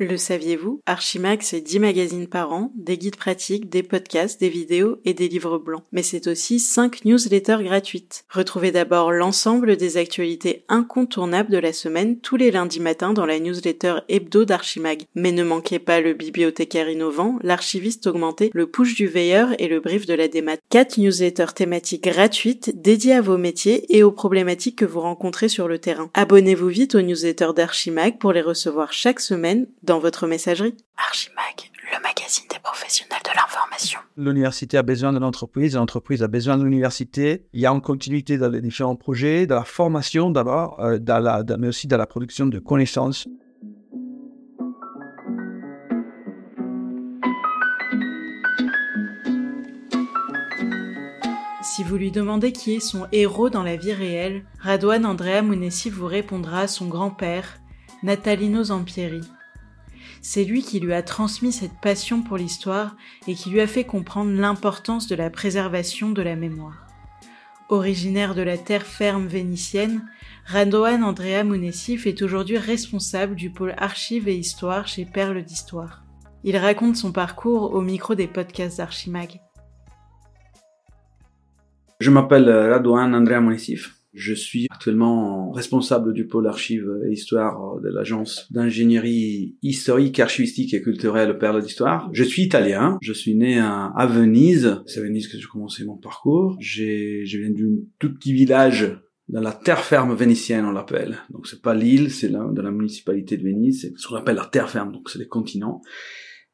Le saviez-vous? Archimag, c'est 10 magazines par an, des guides pratiques, des podcasts, des vidéos et des livres blancs. Mais c'est aussi 5 newsletters gratuites. Retrouvez d'abord l'ensemble des actualités incontournables de la semaine tous les lundis matins dans la newsletter hebdo d'Archimag. Mais ne manquez pas le bibliothécaire innovant, l'archiviste augmenté, le push du veilleur et le brief de la démat. 4 newsletters thématiques gratuites dédiées à vos métiers et aux problématiques que vous rencontrez sur le terrain. Abonnez-vous vite aux newsletters d'Archimag pour les recevoir chaque semaine dans votre messagerie. Archimag, le magazine des professionnels de l'information. L'université a besoin de l'entreprise, l'entreprise a besoin de l'université. Il y a une continuité dans les différents projets, dans la formation d'abord, euh, mais aussi dans la production de connaissances. Si vous lui demandez qui est son héros dans la vie réelle, Radouane Andrea Munessi vous répondra son grand-père, Natalino Zampieri. C'est lui qui lui a transmis cette passion pour l'histoire et qui lui a fait comprendre l'importance de la préservation de la mémoire. Originaire de la terre ferme vénitienne, Radoan Andrea Munessif est aujourd'hui responsable du pôle archives et histoire chez Perles d'Histoire. Il raconte son parcours au micro des podcasts d'Archimag. Je m'appelle Radoan Andrea Munessif. Je suis actuellement responsable du pôle archives et histoire de l'agence d'ingénierie historique, archivistique et culturelle Perle d'Histoire. Je suis italien. Je suis né à, Venise. C'est à Venise que j'ai commencé mon parcours. J'ai, je viens d'un tout petit village dans la terre ferme vénitienne, on l'appelle. Donc c'est pas l'île, c'est de la municipalité de Venise. C'est ce qu'on appelle la terre ferme. Donc c'est les continents.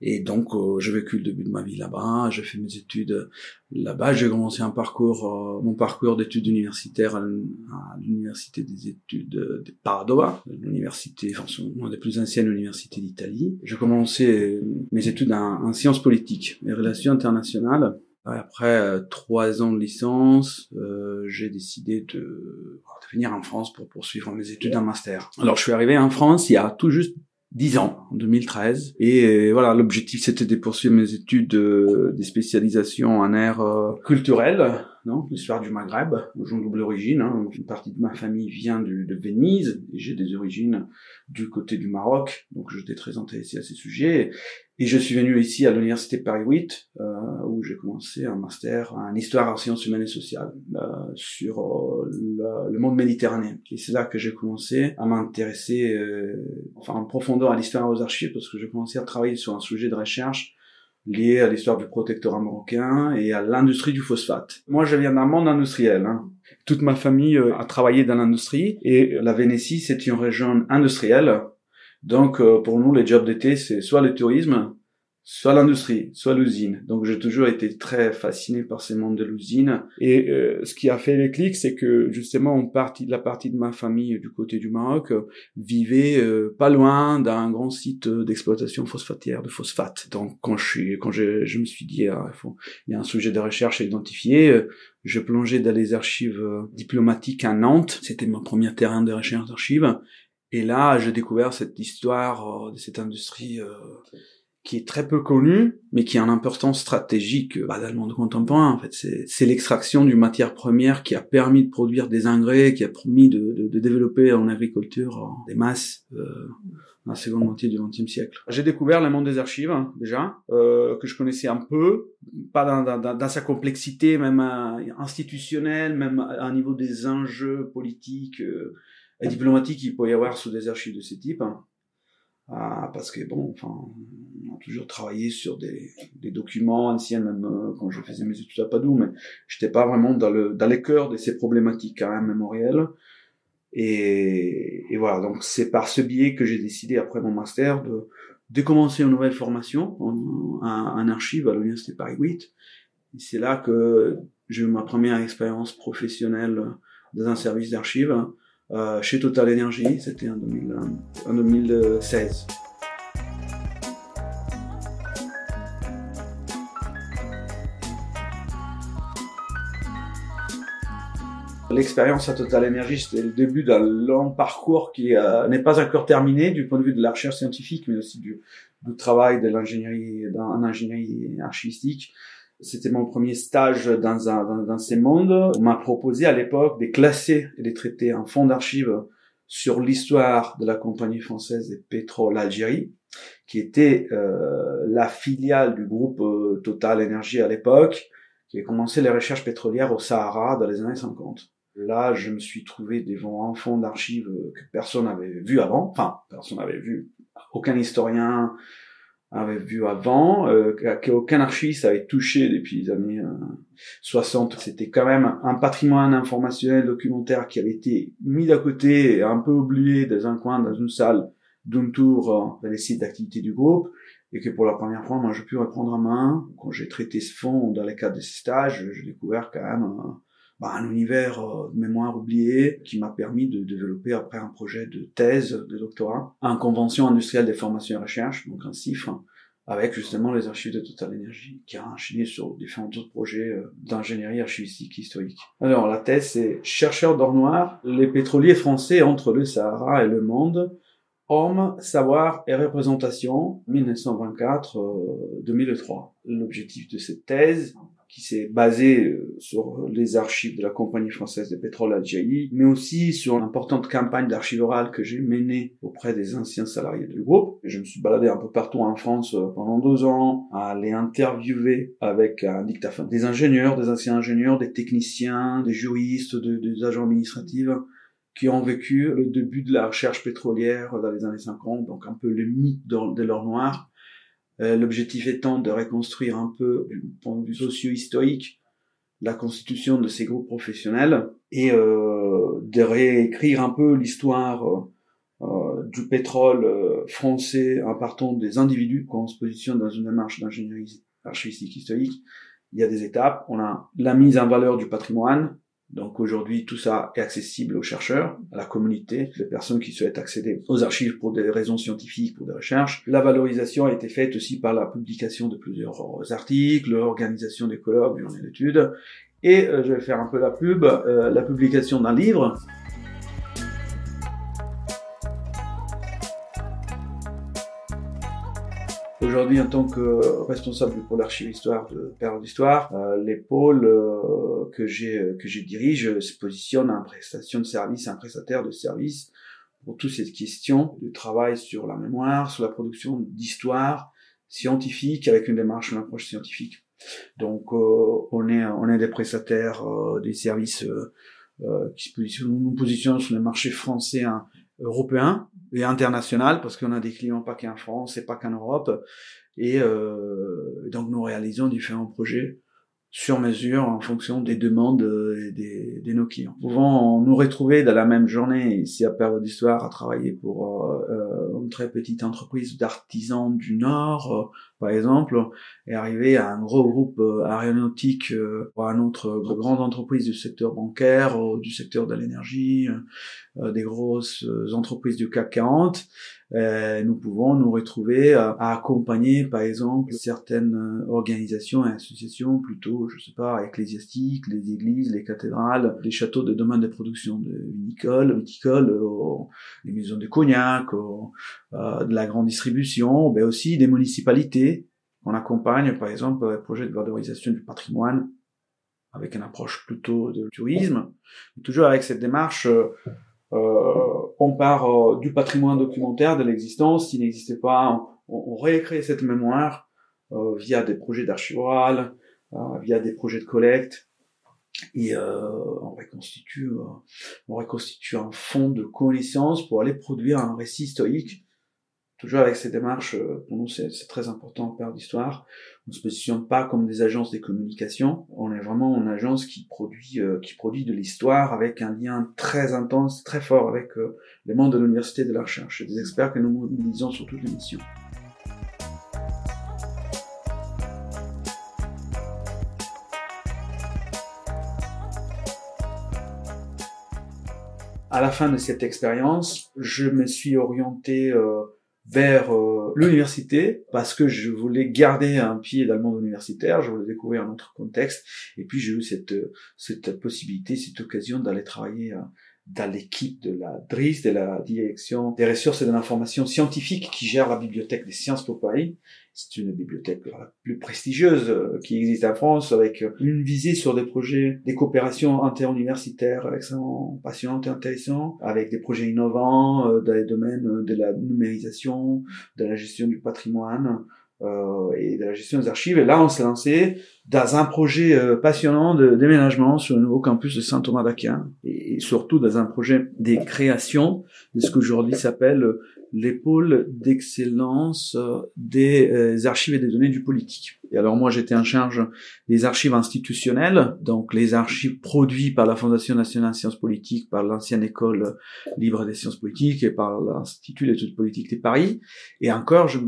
Et donc, euh, j'ai vécu le début de ma vie là-bas, j'ai fait mes études là-bas, j'ai commencé un parcours, euh, mon parcours d'études universitaires à, l'université des études de Padova, l'université, enfin, une des plus anciennes universités d'Italie. J'ai commencé mes études en, sciences politiques et relations internationales. Après euh, trois ans de licence, euh, j'ai décidé de, de venir en France pour poursuivre mes études en master. Alors, je suis arrivé en France il y a tout juste 10 ans, en 2013. Et euh, voilà, l'objectif c'était de poursuivre mes études euh, des spécialisations en air euh, culturel, non, l'histoire du Maghreb, j'ai une double origine. Hein. Une partie de ma famille vient de, de Venise, et j'ai des origines du côté du Maroc, donc j'étais très intéressé à ces sujets. Et je suis venu ici à l'université Paris 8, euh, où j'ai commencé un master en histoire en sciences humaines et sociales euh, sur euh, le, le, monde méditerranéen. Et c'est là que j'ai commencé à m'intéresser, euh, enfin en profondeur à l'histoire aux archives, parce que j'ai commencé à travailler sur un sujet de recherche lié à l'histoire du protectorat marocain et à l'industrie du phosphate. Moi, je viens d'un monde industriel. Hein. Toute ma famille euh, a travaillé dans l'industrie et la Vénétie, c'est une région industrielle. Donc, euh, pour nous, les jobs d'été, c'est soit le tourisme, soit l'industrie, soit l'usine. Donc j'ai toujours été très fasciné par ces mondes de l'usine. Et euh, ce qui a fait les clics, c'est que justement, on partie, la partie de ma famille du côté du Maroc euh, vivait euh, pas loin d'un grand site d'exploitation phosphatière de phosphate. Donc quand je suis, quand je, je me suis dit, ah, il, y a un sujet de recherche à identifier, je plongeais dans les archives diplomatiques à Nantes. C'était mon premier terrain de recherche d'archives. Et là, j'ai découvert cette histoire de cette industrie qui est très peu connu, mais qui a une importance stratégique bah, dans le monde contemporain. En fait, c'est l'extraction d'une matière première qui a permis de produire des engrais, qui a permis de, de, de développer en agriculture euh, des masses euh, dans la seconde moitié du XXe siècle. J'ai découvert le monde des archives hein, déjà, euh, que je connaissais un peu, pas dans, dans, dans sa complexité même euh, institutionnelle, même à, à niveau des enjeux politiques euh, et diplomatiques qu'il peut y avoir sous des archives de ce type. Hein. Ah, parce que bon, enfin, on a toujours travaillé sur des, des documents anciens, même euh, quand je faisais mes études à Padoue, mais j'étais pas vraiment dans le dans les cœurs de ces problématiques même mémorielles. Et, et voilà, donc c'est par ce biais que j'ai décidé après mon master de, de commencer une nouvelle formation en, en, archive à l'université Paris 8. Et c'est là que j'ai eu ma première expérience professionnelle dans un service d'archives euh, chez Total Energy, c'était en, 2016. L'expérience à Total Energy, c'était le début d'un long parcours qui euh, n'est pas encore terminé du point de vue de la recherche scientifique, mais aussi du, travail de l'ingénierie, en ingénierie archivistique. C'était mon premier stage dans, un, dans, dans ces mondes. On m'a proposé à l'époque de classer et de traiter un fonds d'archives sur l'histoire de la compagnie française des pétroles Algérie. qui était euh, la filiale du groupe euh, Total Energy à l'époque, qui a commencé les recherches pétrolières au Sahara dans les années 50. Là, je me suis trouvé devant un fond d'archives que personne n'avait vu avant, enfin, personne n'avait vu, aucun historien avait vu avant, euh, qu'aucun archiviste avait touché depuis les années 60. C'était quand même un patrimoine informationnel documentaire qui avait été mis d'à côté, un peu oublié dans un coin, dans une salle d'un tour euh, dans les sites d'activité du groupe, et que pour la première fois, moi, j'ai pu reprendre en main. Quand j'ai traité ce fond dans le cadre de ces stages, j'ai découvert quand même un, bah, un univers euh, de mémoire oublié qui m'a permis de développer après un projet de thèse de doctorat en convention industrielle des formations et recherches, donc un CIF, avec justement les archives de Total Energy, qui a enchaîné sur différents autres projets euh, d'ingénierie archivistique historique. Alors, la thèse, c'est Chercheurs d'or noir, les pétroliers français entre le Sahara et le monde, Hommes, savoir et représentation, 1924-2003. L'objectif de cette thèse, qui s'est basée euh, sur les archives de la Compagnie française de pétrole Algérie, mais aussi sur l'importante campagne d'archives orales que j'ai menée auprès des anciens salariés du groupe. je me suis baladé un peu partout en France euh, pendant deux ans, à les interviewer avec un dictaphone. Des ingénieurs, des anciens ingénieurs, des techniciens, des juristes, des agents administratifs, qui ont vécu le début de la recherche pétrolière dans les années 50, donc un peu le mythe de l'or noir. Euh, l'objectif étant de reconstruire un peu du point de vue socio-historique la constitution de ces groupes professionnels et euh, de réécrire un peu l'histoire euh, du pétrole euh, français en partant des individus quand on se positionne dans une démarche d'ingénierie archivistique historique. Il y a des étapes. On a la mise en valeur du patrimoine, donc aujourd'hui, tout ça est accessible aux chercheurs, à la communauté, les personnes qui souhaitent accéder aux archives pour des raisons scientifiques, pour des recherches. La valorisation a été faite aussi par la publication de plusieurs articles, l'organisation des colloques, des journées d'études. Et euh, je vais faire un peu la pub, euh, la publication d'un livre Aujourd'hui, en tant que responsable du pôle archive histoire de Père d'Histoire, euh, les pôles euh, que j'ai que je dirige se positionnent en prestation de service, un prestataire de service pour toutes ces questions de travail sur la mémoire, sur la production d'histoire scientifique avec une démarche, une approche scientifique. Donc, euh, on est on est des prestataires des services qui se positionnent, nous positionnons sur le marché français, hein, européen, et international parce qu'on a des clients pas qu'en France et pas qu'en Europe. Et euh, donc nous réalisons différents projets sur mesure en fonction des demandes euh, de nos clients. Pouvant nous retrouver dans la même journée ici à Période d'Histoire à travailler pour euh, euh, une très petite entreprise d'artisans du Nord, par exemple, et arriver à un gros groupe aéronautique ou à une autre grande entreprise du secteur bancaire, du secteur de l'énergie, des grosses entreprises du CAC 40, euh, nous pouvons nous retrouver à, accompagner, par exemple, certaines euh, organisations et associations plutôt, je sais pas, ecclésiastiques, les églises, les cathédrales, les châteaux de domaine de production de vinicole, viticole, euh, les maisons de cognac, de la grande distribution, mais aussi des municipalités. On accompagne, par exemple, les projets de valorisation du patrimoine avec une approche plutôt de tourisme, toujours avec cette démarche euh, on part euh, du patrimoine documentaire de l'existence, s'il n'existait pas, on, on, réécrit cette mémoire euh, via des projets d'archives orales, via des projets de collecte, et on reconstitue, on reconstitue un fond de connaissances pour aller produire un récit historique toujours avec ces démarches, euh, pour nous c'est très important en période d'histoire. On se positionne pas comme des agences des communications, on est vraiment une agence qui produit euh, qui produit de l'histoire avec un lien très intense, très fort avec euh, les membres de l'université de la recherche, des experts que nous mobilisons sur toutes les missions. À la fin de cette expérience, je me suis orienté vers euh, l'université parce que je voulais garder un pied dans le monde universitaire, je voulais découvrir un autre contexte. Et puis j'ai eu cette cette possibilité, cette occasion d'aller travailler euh, dans l'équipe de la DRIS, de la Direction des ressources et de l'information scientifique qui gère la bibliothèque des sciences pour Paris. C'est une bibliothèque la plus prestigieuse euh, qui existe en France avec une visée sur des projets, des coopérations interuniversitaires extrêmement passionnantes et intéressantes, avec des projets innovants euh, dans les domaines de la numérisation, de la gestion du patrimoine, euh, et de la gestion des archives. Et là, on s'est lancé dans un projet euh, passionnant de déménagement sur le nouveau campus de Saint-Thomas d'Aquin, et, surtout dans un projet des créations de ce qu'aujourd'hui s'appelle l'épaule d'excellence euh, des archives et des données du politique. Et alors moi, j'étais en charge des archives institutionnelles, donc les archives produites par la Fondation nationale de sciences politiques, par l'ancienne école libre des sciences politiques et par l'Institut d'études politiques de Paris. Et encore, je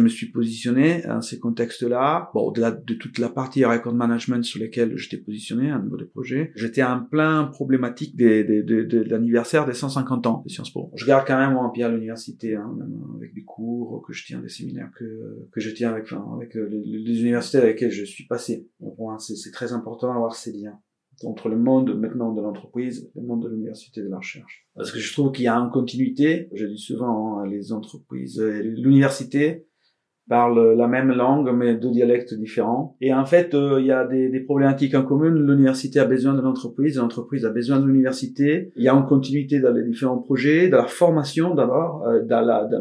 me suis positionné dans ces contextes-là. Bon, au-delà de toute la partie record management sur lesquelles j'étais positionné au niveau des projets, j'étais en plein problématique des, des, de l'anniversaire des 150 ans de Sciences Po. Je garde quand même mon pied à l'université, hein, avec des cours que je tiens, des séminaires que, que je tiens avec, enfin, avec euh, les, les, universités avec lesquelles je suis passé. C'est très important d'avoir ces liens entre le monde maintenant de l'entreprise et le monde de l'université de la recherche. Parce que je trouve qu'il y a une continuité. Je dis souvent, hein, les entreprises, l'université parlent la même langue mais deux dialectes différents. Et en fait, euh, il y a des, des, problématiques en commun. L'université a besoin de l'entreprise, l'entreprise a besoin de l'université. Il y a une continuité dans les différents projets, dans la formation d'abord, euh,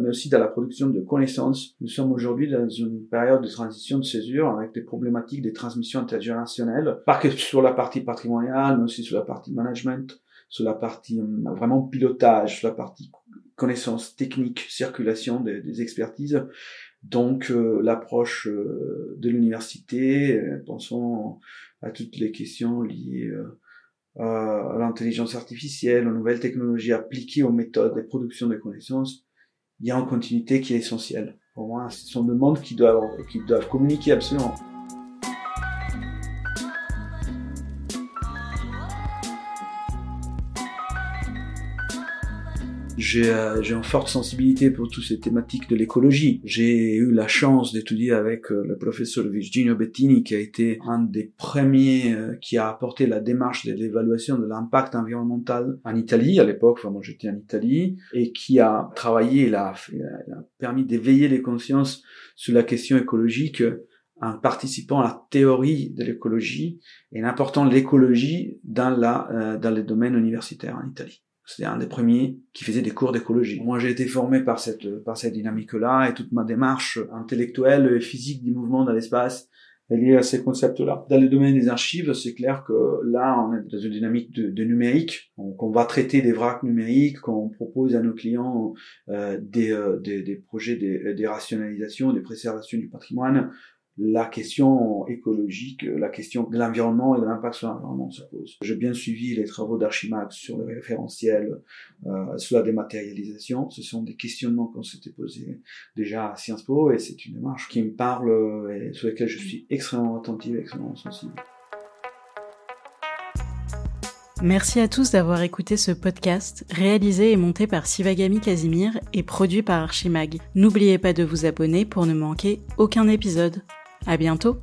mais aussi dans la production de connaissances. Nous sommes aujourd'hui dans une période de transition de césure avec des problématiques des transmissions intergénérationnelles, pas que sur la partie patrimoniale, mais aussi sur la partie management, sur la partie euh, vraiment pilotage, sur la partie connaissances techniques, circulation des, des expertises. Donc euh, l'approche euh, de l'université, euh, pensons à toutes les questions liées à l'intelligence artificielle, aux nouvelles technologies appliquées aux méthodes de production de connaissances, il y a une continuité qui est essentielle. Pour moi, ce sont des mondes qui doivent, qui doivent communiquer absolument. J'ai j'ai une forte sensibilité pour toutes ces thématiques de l'écologie. J'ai eu la chance d'étudier avec euh, le professeur Virginio Bettini, qui a été un des premiers euh, qui a apporté la démarche de l'évaluation de l'impact environnemental en Italie, à l'époque, enfin moi j'étais en Italie, et qui a travaillé, il a, il a permis d'éveiller les consciences sur la question écologique en participant à la théorie de l'écologie et en apportant l'écologie dans la euh, dans les domaines universitaires en Italie. C'était un des premiers qui faisait des cours d'écologie. Moi, j'ai été formé par cette, par cette dynamique-là et toute ma démarche intellectuelle et physique du mouvement dans l'espace est liée à ces concepts-là. Dans le domaine des archives, c'est clair que là, on est dans une dynamique de, numérique. On va traiter des vracs numériques, qu'on propose à nos clients euh, des, euh, des, des, projets des, des rationalisations, des préservations du patrimoine la question écologique, la question de l'environnement et de l'impact sur l'environnement se pose. J'ai bien suivi les travaux d'Archimax sur le référentiel, euh, sur la dématérialisation. Ce sont des questionnements qu'on s'était posés déjà à Sciences Po et c'est une démarche qui me parle et sur laquelle je suis extrêmement attentif et extrêmement sensible. Merci à tous d'avoir écouté ce podcast, réalisé et monté par Sivagami Casimir et produit par Archimag. N'oubliez pas de vous abonner pour ne manquer aucun épisode. À bientôt!